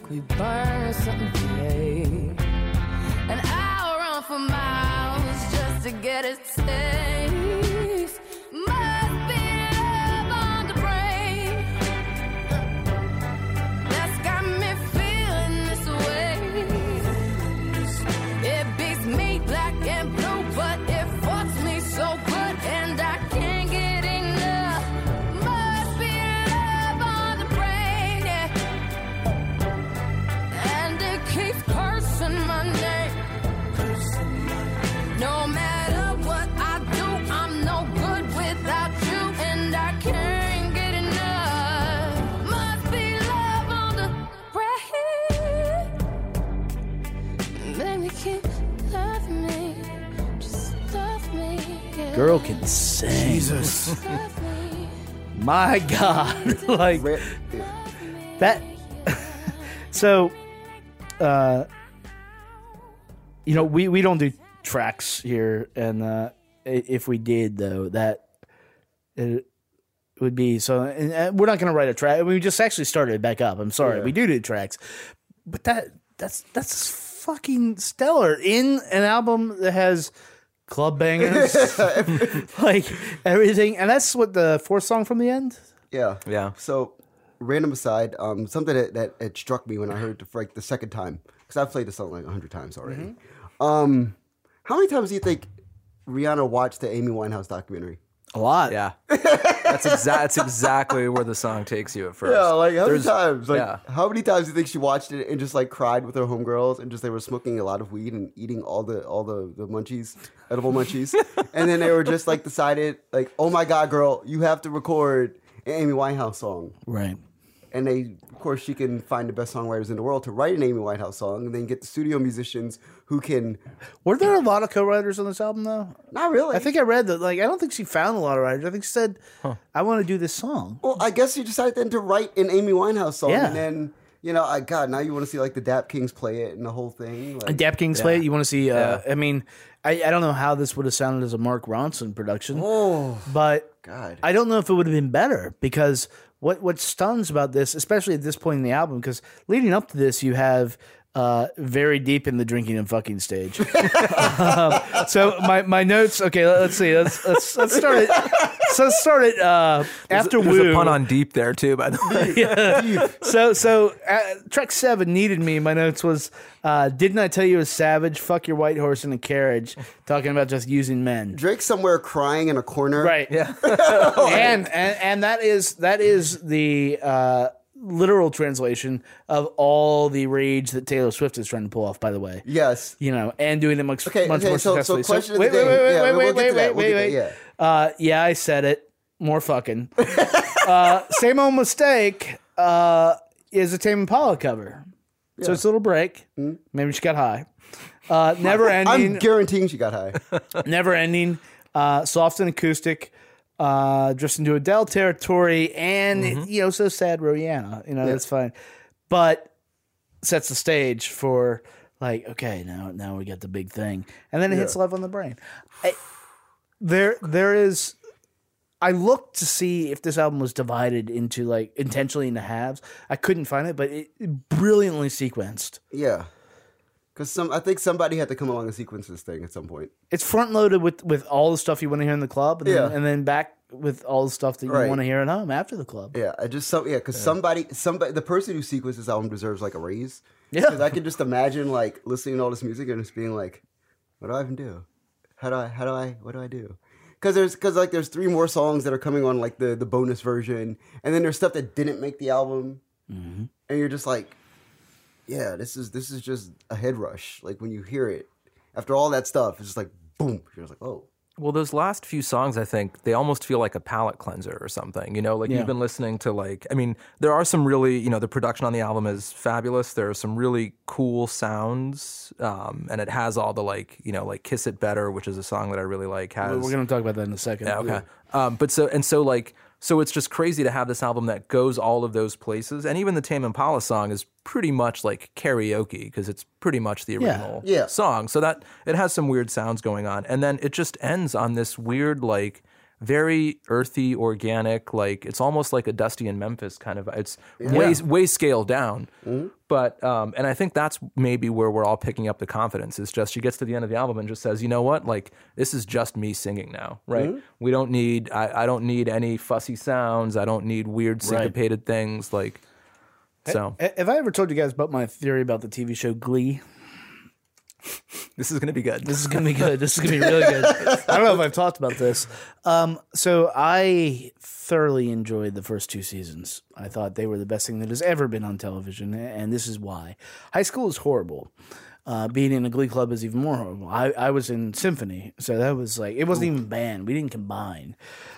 we burn something My God. like that. so, uh, you know, we, we don't do tracks here. And uh, if we did, though, that it would be so. And we're not going to write a track. We just actually started it back up. I'm sorry. We do do tracks. But that that's that's fucking stellar in an album that has club bangers, like everything, and that's what the fourth song from the end. Yeah. Yeah. So, random aside, um, something that, that, that struck me when I heard it for like the second time, because I've played this song like a hundred times already. Mm-hmm. Um, how many times do you think Rihanna watched the Amy Winehouse documentary? A lot. Yeah, that's exact. That's exactly where the song takes you at first. Yeah, like how There's- many times? Like yeah. how many times do you think she watched it and just like cried with her homegirls and just they were smoking a lot of weed and eating all the all the the munchies, edible munchies, and then they were just like decided like, oh my god, girl, you have to record an Amy Winehouse song. Right. And they of course she can find the best songwriters in the world to write an Amy Winehouse song and then get the studio musicians who can Were there a lot of co-writers on this album though? not really I think I read that. Like, I don't think she found a lot of writers. I think she said, "I want to do this song." well I guess she decided then to write an Amy Winehouse song Yeah. and then you know I God now you want to see like the Dap Kings play it and the whole thing like, And Dap King's play it. You want to see? Uh, I mean, I, I don't know how this would have sounded as a Mark Ronson production. oh but God I don't know if it would have been better because what what stuns about this, especially at this point in the album, because leading up to this, you have uh, very deep in the drinking and fucking stage. Um, so my, my notes. Okay, let's see. Let's let's, let's start it. So let's start it uh, after There's Woo. a pun on deep there too, by the way. Yeah. so so uh, track seven needed me. My notes was, uh, didn't I tell you a savage? Fuck your white horse in a carriage. Talking about just using men. Drake somewhere crying in a corner. Right. Yeah. and, and and that is that is the uh, literal translation of all the rage that Taylor Swift is trying to pull off. By the way, Yes. you know, and doing it much, Okay, much okay, more so- so successfully. question of the wait, day. wait, wait, Yeah, wait, we'll wait, wait, wait, We'll wait, wait. to- Uh, yeah, I said it. More fucking. uh, same old mistake uh, is a Tame Impala cover. So it's a little break. Maybe she got high. Uh, never ending. I'm guaranteeing she got high. never ending, uh, soft and acoustic, uh, drifts into Adele territory, and you know, so sad Rihanna. You know, that's fine, but sets the stage for like, okay, now now we got the big thing, and then it hits love on the brain. I, there, there is. I looked to see if this album was divided into like intentionally into halves. I couldn't find it, but it brilliantly sequenced. Yeah. Because some, I think somebody had to come along and sequence this thing at some point. it's front loaded with with all the stuff you want to hear in the club, and, then, Yeah. and then back with all the stuff that you Right. want to hear at home after the club. Yeah, I just some yeah, because somebody somebody the person who sequenced this album deserves like a raise. Yeah. Because I can just imagine like listening to all this music and just being like, what do I even do? How do I how do I what do I do? Because there's because like there's three more songs that are coming on like the the bonus version, and then there's stuff that didn't make the album, Mm-hmm. and you're just like, yeah, this is this is just a head rush. Like when you hear it after all that stuff, it's just like boom. You're just like, oh. Well, those last few songs, I think they almost feel like a palate cleanser or something. You know, like Yeah. you've been listening to like, I mean, there are some really, you know, the production on the album is fabulous. There are some really cool sounds, um, and it has all the like, you know, like "Kiss It Better," which is a song that I really like. Has We're going to talk about that in a second. yeah, okay. Um, but so and so like so it's just crazy to have this album that goes all of those places, and even the Tame Impala song is pretty much like karaoke because it's pretty much the original Yeah. song. So that it has some weird sounds going on, and then it just ends on this weird like very earthy, organic, like it's almost like a Dusty in Memphis kind of. It's way way scaled down, but um, and I think that's maybe where we're all picking up the confidence. Is just she gets to the end of the album and just says, you know what, like this is just me singing now, right? We don't need I, I don't need any fussy sounds. I don't need weird syncopated things, like so. Have I ever told you guys about my theory about the TV show Glee? This is gonna be good. This is going to be good. This is going to be really good. I don't know if I've talked about this. Um, so I thoroughly enjoyed the first two seasons. I thought they were the best thing that has ever been on television, and this is why. High school is horrible. Uh, being in a glee club is even more horrible. I, I was in symphony, so that was like it wasn't even band. We didn't combine.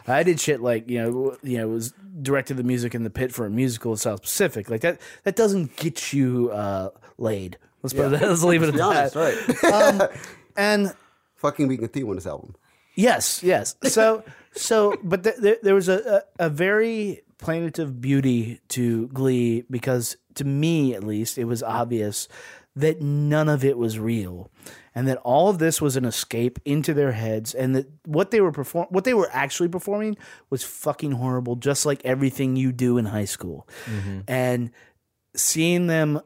I did shit like you know you know was directed the music in the pit for a musical in South Pacific. Like that that doesn't get you uh, laid. Let's put it, let's leave it at Be honest, that. right? Um, and Fucking being a theme on this album. Yes, yes. So, so, but th- there, there was a, a, a very plaintive beauty to Glee because, to me at least, it was obvious that none of it was real, and that all of this was an escape into their heads, and that what they were perform, what they were actually performing, was fucking horrible, just like everything you do in high school, mm-hmm. and seeing them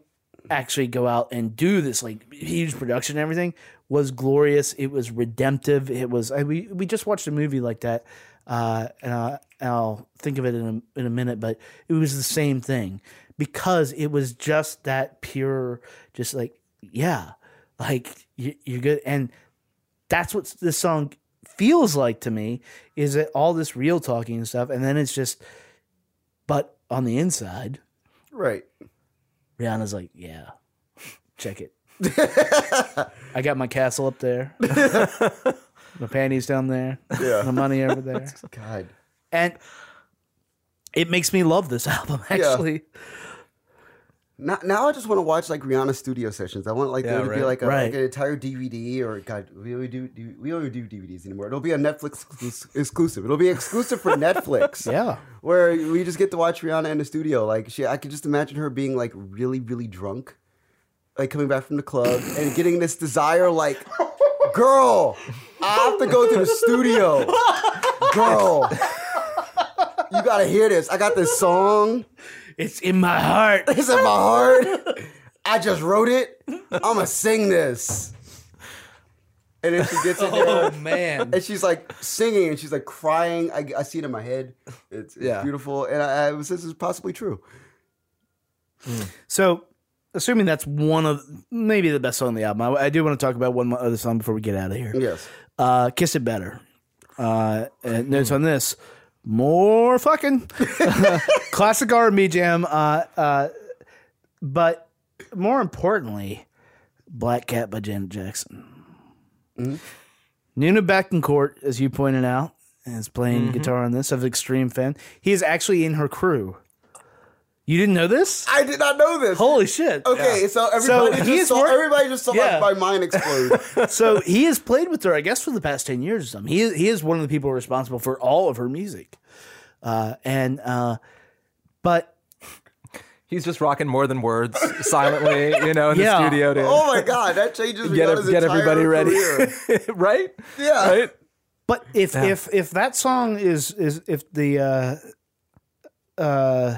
actually go out and do this like huge production and everything was glorious. It was redemptive. It was I, we we just watched a movie like that, uh, and, I, and I'll think of it in a, in a minute. But it was the same thing because it was just that pure, just like yeah, like you, you're good, and that's what this song feels like to me. Is that all this real talking and stuff, and then it's just, but on the inside. Right. Rihanna's like, yeah, check it. I got my castle up there, my panties down there, Yeah. my money over there, God. and it makes me love this album. Actually, Now, now I just want to watch like Rihanna studio sessions. I want like there to be like, a, Right. like an entire DVD or God, we only do, do we only do DVDs anymore. It'll be a Netflix exclus- exclusive. It'll be exclusive for Netflix. Yeah. where we just get to watch Rihanna in the studio. Like she, I could just imagine her being like really, really drunk, like coming back from the club and getting this desire, like, girl, I have to go to the studio, girl. You gotta hear this. I got this song. It's in my heart. It's in my heart. I just wrote it. I'm gonna sing this. And then she gets in Oh man. and she's like singing, and she's like crying. I, I see it in my head. It's, it's Yeah. beautiful, and I, I was this is possibly true. So, assuming that's one of maybe the best song on the album, I, I do want to talk about one other song before we get out of here. Yes. Uh, Kiss It Better. Uh, and notes on this. More fucking classic R&B jam. Uh, uh, but more importantly, Black Cat by Janet Jackson. Nuno Bettencourt, as you pointed out, is playing guitar on this. I'm an extreme fan. He is actually in her crew. You didn't know this? I did not know this. Holy shit! Okay, so everybody he just is saw, work- everybody just saw my- Yeah. my, mind explode. so he has played with her, I guess, for the past ten years or something. He he is one of the people responsible for all of her music, uh, and uh, but He's just rocking more than words silently, you know, in Yeah. the studio to oh my god, that changes get, Rihanna's get entire everybody ready. right? Yeah. Right? but if Yeah. if if that song is is if the uh, uh,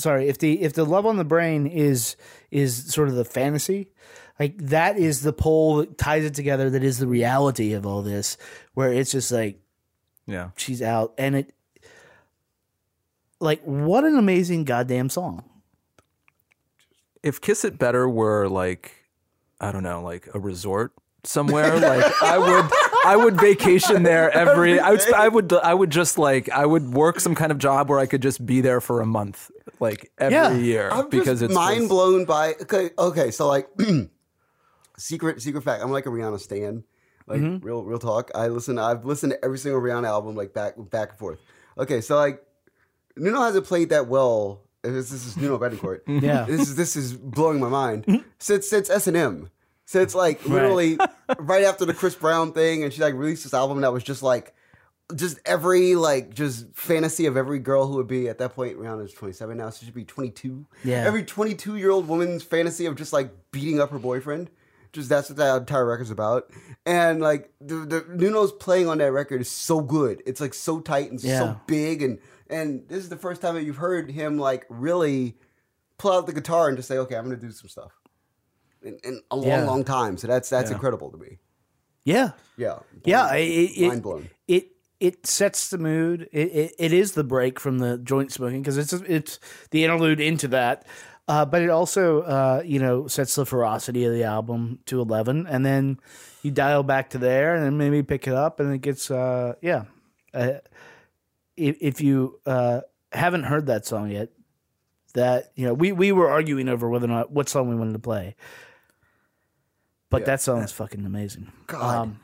sorry if the if the love on the brain is is sort of the fantasy. Like that is the pole that ties it together. That is the reality of all this, where it's just like Yeah. she's out, and it, like, what an amazing goddamn song. If Kiss It Better were like, I don't know, like a resort somewhere, like I would, I would vacation there every. I would, I would, I would just like, I would work some kind of job where I could just be there for a month, like every Yeah. year, I'm because it's mind just- blown by okay, okay, so like secret secret fact, I'm like a Rihanna stan. Like Mm-hmm. real real talk. I listen I've listened to every single Rihanna album like back back and forth. Okay, so like Nuno hasn't played that well. This, this is Nuno Bettencourt. Yeah. This is this is blowing my mind. Since since S and M. Since like literally right after the Chris Brown thing and she like released this album that was just like just every like just fantasy of every girl who would be at that point Rihanna is 27 now, so she'd be 22. Yeah. Every 22 year old woman's fantasy of just like beating up her boyfriend. Just that's what that entire record's about. And like the, the Nuno's playing on that record is so good. It's like so tight and Yeah. so big and and this is the first time that you've heard him like really pull out the guitar and just say, okay, I'm gonna do some stuff. In, in a long, Yeah. long time. So that's that's Yeah. incredible to me. Yeah. Yeah. Yeah. It, it, Mind blown. It, it sets the mood. It, it, it is the break from the joint smoking because it's it's the interlude into that. Uh, but it also, uh, you know, sets the ferocity of the album to eleven, and then you dial back to there, and then maybe pick it up, and it gets, uh, yeah. Uh, if, if you uh, haven't heard that song yet, that you know, we we were arguing over whether or not what song we wanted to play, but that song is fucking amazing. God. Um,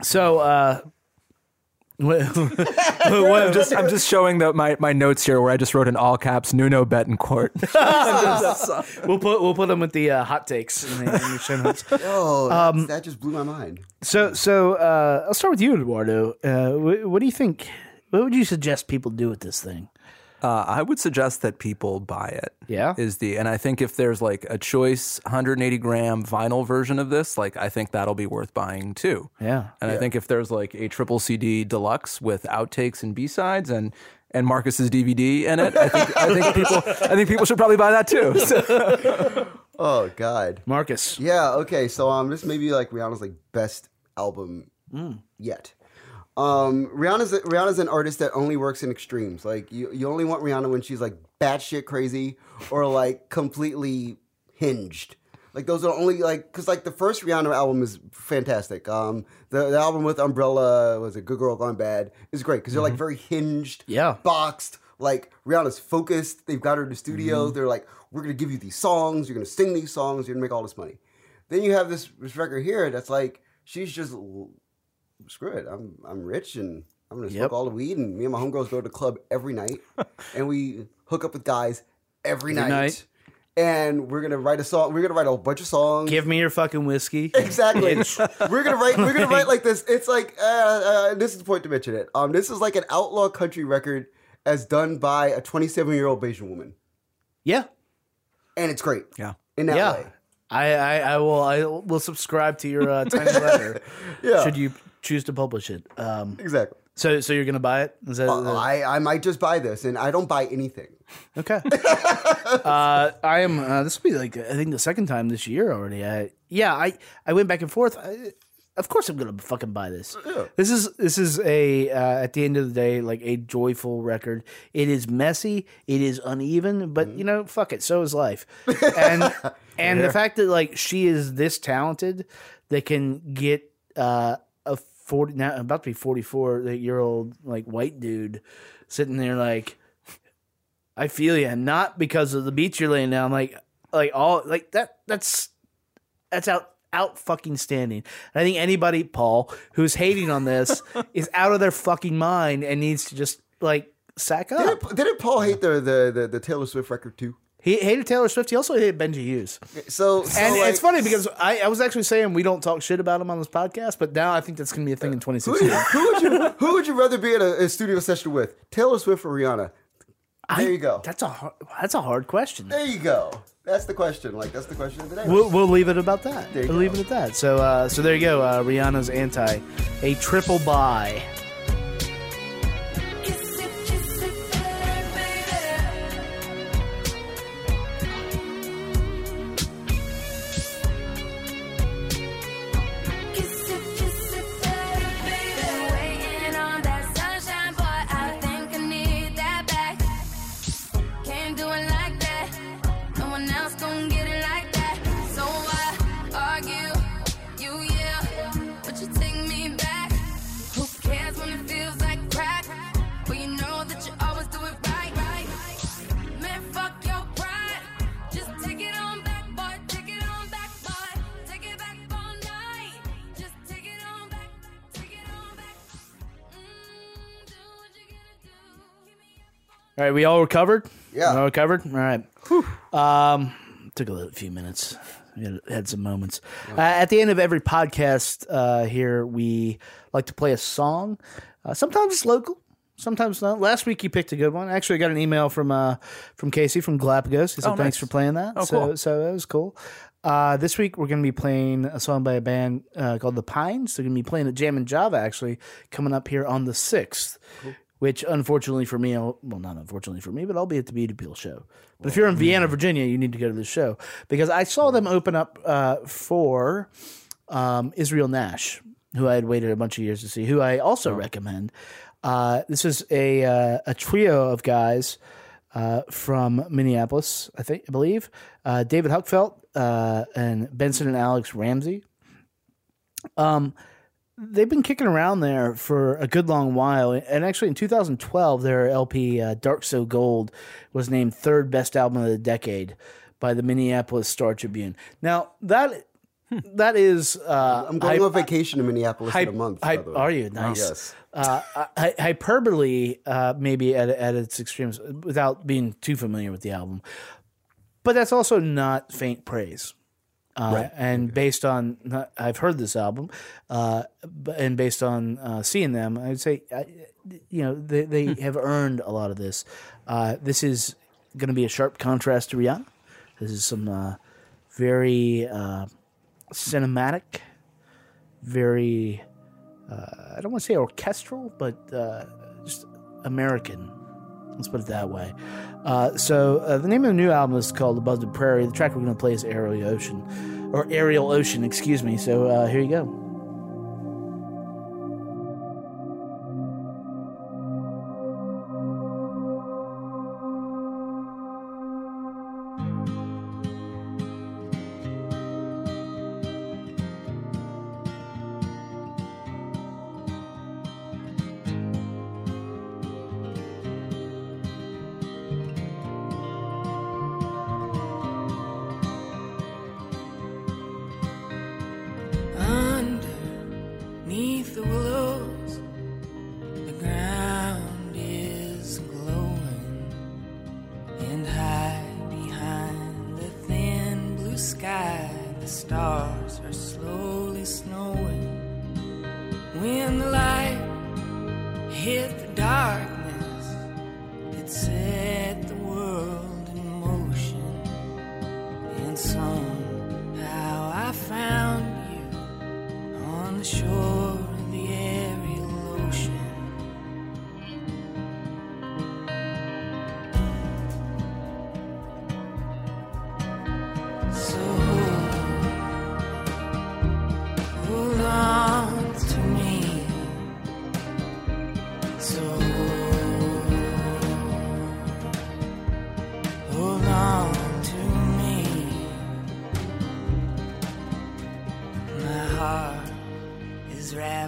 so, uh, what, what- I'm just, I'm just showing the, my, my notes here where I just wrote in all caps Nuno Bettencourt. we'll put we'll put them with the uh, hot takes in the, in the show notes. Oh, Um, that just blew my mind. So, so uh, I'll start with you, Eduardo. Uh, what, what do you think? What would you suggest people do with this thing? Uh, I would suggest that people buy it. Yeah? is the and I think if there's like a choice 180 gram vinyl version of this, like I think that'll be worth buying too. Yeah. And I think if there's like a triple CD deluxe with outtakes and B sides and and Marcus's DVD in it, I think I think people I think people should probably buy that too. So- Oh God. Marcus. Yeah. Okay. So um, this may be like Rihanna's like best album yet. Um, Rihanna's Rihanna's an artist that only works in extremes. Like you, you only want Rihanna when she's like batshit crazy or like completely hinged. Like those are only like because like the first Rihanna album is fantastic. Um, the, the album with Umbrella was a Good Girl Gone Bad is great because they're like very hinged, Yeah. boxed. Like Rihanna's focused. They've got her in the studio. They're like, we're gonna give you these songs. You're gonna sing these songs. You're gonna make all this money. Then you have this, this record here that's like she's just screw it. I'm I'm rich and I'm gonna smoke Yep. all the weed and me and my homegirls go to the club every night and we hook up with guys every, night. night. And we're gonna write a song. We're gonna write a bunch of songs. Give me your fucking whiskey. Exactly. we're gonna write. We're gonna write like this. It's like uh, uh, this is the point to mention it. Um, this is like an outlaw country record as done by a 27 year old Bajan woman, Yeah. and it's great. yeah. In that Yeah. way. I, I, I will I will subscribe to your uh, tiny letter Yeah. should you choose to publish it. Um, Exactly. So so you're gonna buy it? Is that, Uh, I, I might just buy this, and I don't buy anything. Okay. uh, I am. Uh, this will be like I think the second time this year already. I, yeah, I I went back and forth. I, of course, I'm gonna fucking buy this. This is this is a uh, at the end of the day like a joyful record. It is messy. It is uneven, but you know, fuck it. So is life. And and the fact that like she is this talented that can get uh, a forty now about to be forty four year old like white dude sitting there like. I feel you, and not because of the beats you're laying down. Like, like all like that. That's that's out out fucking standing. And I think anybody, Paul, who's hating on this is out of their fucking mind and needs to just like sack up. Didn't, didn't Paul hate the, the, the, the Taylor Swift record too? He hated Taylor Swift. He also hated Benji Hughes. So, so and like, it's funny because I, I was actually saying we don't talk shit about him on this podcast, but now I think that's going to be a thing in Who, 2016. who would you who would you rather be in a, a studio session with, Taylor Swift or Rihanna? There you go. That's a hard, that's a hard question. There you go. That's the question. Like that's the question of the day. We'll, we'll leave it about that. We'll go. leave it at that. So uh, so there you go. Uh, Rihanna's anti, a triple buy. All right, we all recovered. Yeah. All recovered. All right. Um, took a little, few minutes. We had, had some moments. Uh, at the end of every podcast uh, here, we like to play a song. Uh, sometimes it's local. Sometimes not. Last week you picked a good one. Actually, I got an email from uh, from Casey from Galapagos. He said Oh, thanks nice. for playing that. Oh, so cool. so that was cool. Uh, this week we're going to be playing a song by a band uh, called The Pines. They're going to be playing at Jammin Java actually coming up here on the sixth. Which unfortunately for me, I'll, well, not unfortunately for me, but I'll be at the Beauty Pill show. But if you're in Vienna, Virginia, you need to go to this show because I saw them open up uh, for um, Israel Nash, who I had waited a bunch of years to see, who I also recommend. Uh, this is a uh, a trio of guys uh, from Minneapolis, I think, I believe. Uh, David Huckfelt uh, and Benson and Alex Ramsey. Um, they've been kicking around there for a good long while. And actually, in 2012, their LP uh, Dark So Gold was named third best album of the decade by the Minneapolis Star Tribune. Now that that is uh, I'm going hy- on vacation to Minneapolis hy- in a month. hy- by the way. are you nice? Yes. Uh, hy- hyperbole, uh, maybe at at its extremes, without being too familiar with the album, but that's also not faint praise. Uh, And based on, I've heard this album, uh, and based on uh, seeing them, I'd say, I, you know, they, they have earned a lot of this. Uh, this is going to be a sharp contrast to Rihanna. This is some uh, very uh, cinematic, very, uh, I don't want to say orchestral, but uh, just American. Let's put it that way. Uh, so uh, the name of the new album is called Above the Prairie. The track we're going to play is Aerial Ocean, or Aerial Ocean, excuse me. So uh, here you go.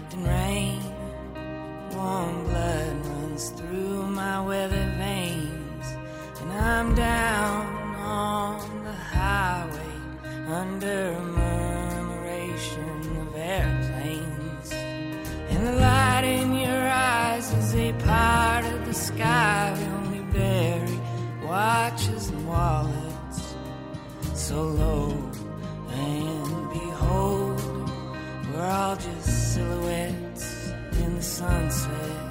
Soaked in rain. Warm blood runs through my weathered veins, and I'm down on the highway under a murmuration of airplanes. And the light in your eyes is a part of the sky we only bury watches and wallets so low. Just silhouettes in the sunset.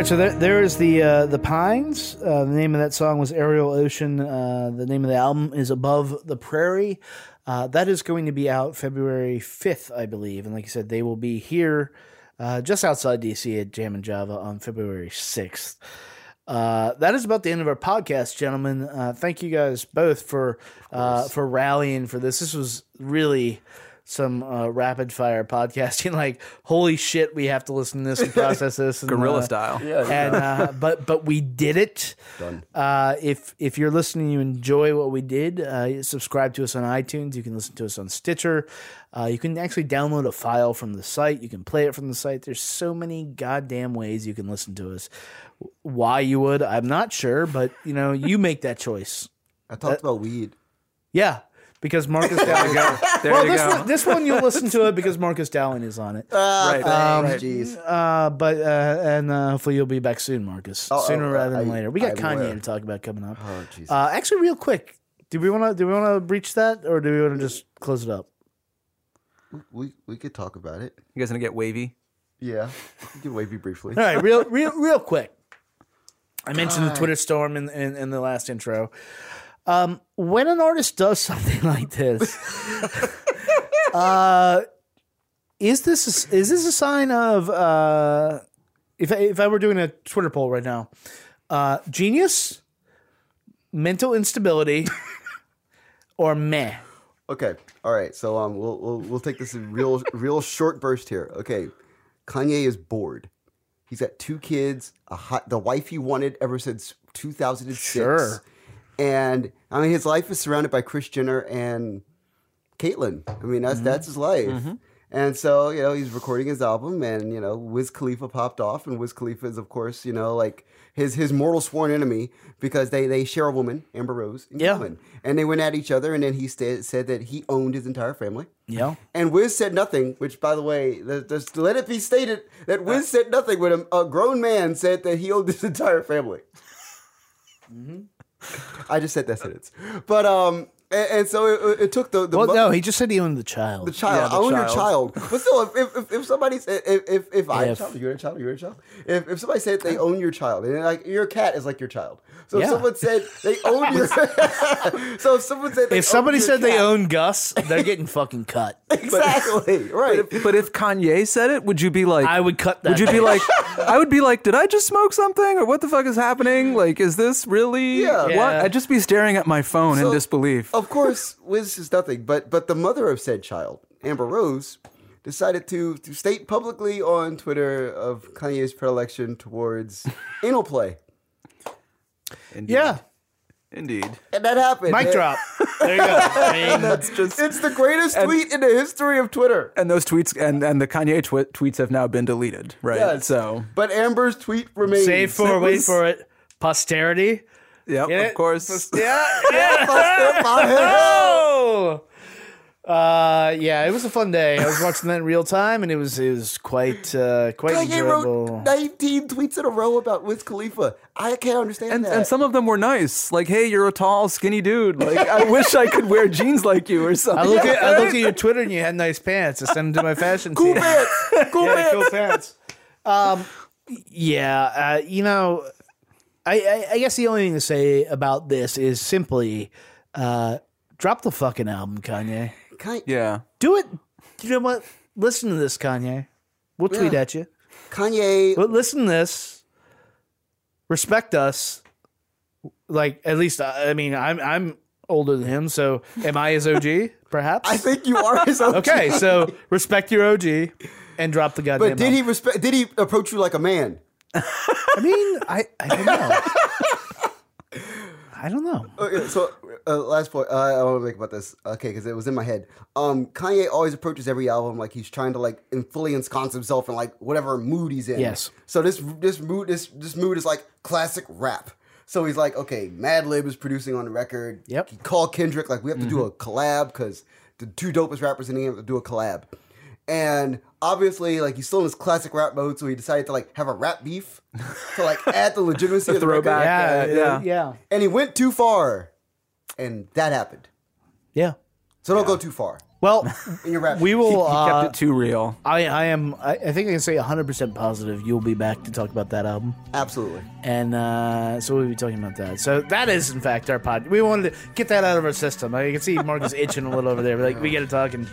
Right, so there, there is the uh, the Pines. Uh, the name of that song was Aerial Ocean. Uh, the name of the album is Above the Prairie. Uh, that is going to be out February fifth, I believe. And like you said, they will be here uh, just outside DC at Jammin Java on February sixth. Uh, that is about the end of our podcast, gentlemen. Uh, thank you guys both for uh, for rallying for this. This was really some uh, rapid fire podcasting. Like, holy shit, we have to listen to this and process this, and, Guerrilla uh, style. Yeah, and uh, but but we did it. Done. Uh, if if you're listening, you enjoy what we did. Uh, subscribe to us on iTunes. You can listen to us on Stitcher. Uh, you can actually download a file from the site. You can play it from the site. There's so many goddamn ways you can listen to us. Why you would, I'm not sure, but you know, you make that choice. I talked about weed. Yeah, because Marcus Dowling. There well, you this go. one, this one you'll listen to it because Marcus Dowling is on it. right. Um, right. Jeez. Uh, but uh, and uh, hopefully you'll be back soon, Marcus. Oh, Sooner oh, rather than I- later. We got I'm Kanye aware. to talk about coming up. Oh, jeez. Uh, actually, real quick, do we want to do we want to breach that or do we want to just close it up? we we could talk about it. You guys gonna get wavy? Yeah, we wavy briefly. All right, real real real quick. I mentioned the Twitter storm in, in, in the last intro. Um, when an artist does something like this, uh, is this a, is this a sign of uh, if I, if I were doing a Twitter poll right now, uh, genius, mental instability, or meh? Okay. All right. So um, we'll we'll, we'll take this in real real short burst here. Okay. Kanye is bored. He's got two kids, a hot, the wife he wanted ever since 2006. Sure. And I mean, his life is surrounded by Kris Jenner and Caitlyn. I mean, that's mm-hmm. that's his life. Mm-hmm. And so, you know, he's recording his album, and you know, Wiz Khalifa popped off, and Wiz Khalifa is, of course, you know, like his his mortal sworn enemy because they they share a woman, Amber Rose, in Yeah. and they went at each other, and then he sta- said that he owned his entire family. Yeah. And Wiz said nothing, which, by the way, th- just let it be stated that Wiz said nothing when a, a grown man said that he owned his entire family. Mm-hmm. I just said that sentence, but um, and, and so it, it took the the Well, mo- no, he just said he owned the child. the child. Yeah, the I own your child. child. But still, if if, if somebody said if if, if I had a If. child, you're a child, you're a child. If if somebody said they own your child, and like your cat is like your child. So Yeah. if someone said they own your, so if someone said they if somebody own your said they own Gus, they're getting fucking cut. exactly right. But if Kanye said it, would you be like, I would cut that. would you be like, I would be like, did I just smoke something, or what the fuck is happening? Like, is this really Yeah. what? Yeah. I'd just be staring at my phone in So- disbelief. Of course, Wiz is nothing, but but the mother of said child, Amber Rose, decided to to state publicly on Twitter of Kanye's predilection towards anal play, yeah, Indeed. and that happened. mic And drop. There you go. I mean, That's just. It's the greatest tweet in the history of Twitter. and those tweets and, and the Kanye twi- tweets have now been deleted, right? Yes. So, But Amber's tweet remains. save for, It wait was- for it, posterity. Yep, Get of it? course. Yeah, yeah. Oh! Uh, yeah, it was a fun day. I was watching that in real time, and it was it was quite uh, quite Kanye enjoyable. wrote 19 tweets in a row about Wiz Khalifa. I can't understand And, that. and some of them were nice, like, "Hey, you're a tall, skinny dude. Like, I wish I could wear jeans like you, or something." I look at I looked at your Twitter, and you had nice pants. I sent them to my fashion cool team. pants. Cool Yeah, pants. cool pants. Um, yeah, uh, you know, I, I, I guess the only thing to say about this is simply uh, drop the fucking album, Kanye. Kanye, yeah, Do it. You know what? Listen to this, Kanye. We'll tweet Yeah. at you. Kanye But listen to this. Respect us. Like at least I I mean I'm I'm older than him, so am I his OG? Perhaps. I think you are his OG. Okay, so respect your OG and drop the goddamn. But did he respect? Did he approach you like a man? I mean, I I don't know. I don't know. Okay, so uh, last point uh, I want to make about this. Okay, because it was in my head. Um, Kanye always approaches every album like he's trying to like fully ensconce himself in like whatever mood he's in. Yes. So this this mood this this mood is like classic rap. So he's like, okay, Madlib is producing on the record. Yep. He called Kendrick like we have to do a collab because the two dopest rappers in the game have to do a collab. And obviously, like he's still in his classic rap mode, so he decided to like have a rap beef to like add the legitimacy of the record. throwback. Yeah, uh, yeah, yeah. yeah, And he went too far, and that happened. yeah. So don't go too far Well, in your rap. we will. he uh, kept it too real. I I am. I, I think I can say 100 percent positive you'll be back to talk about that album. Absolutely. and uh, so we'll be talking about that. So that is, in fact, our pod. We wanted to get that out of our system. I can see Marcus itching a little over there. But like, we got to talk. And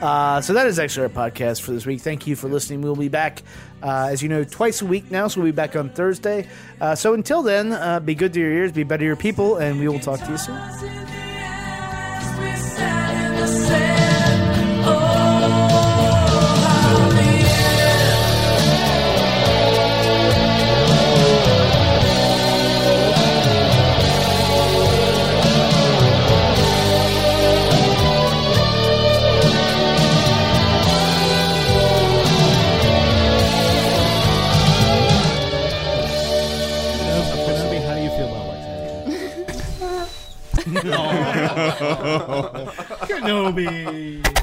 uh, so that is actually our podcast for this week. Thank you for listening. We'll be back, uh, as you know, twice a week now. So we'll be back on Thursday. Uh, so until then, uh, be good to your ears, be better to your people, and we will talk to you soon. Kenobi.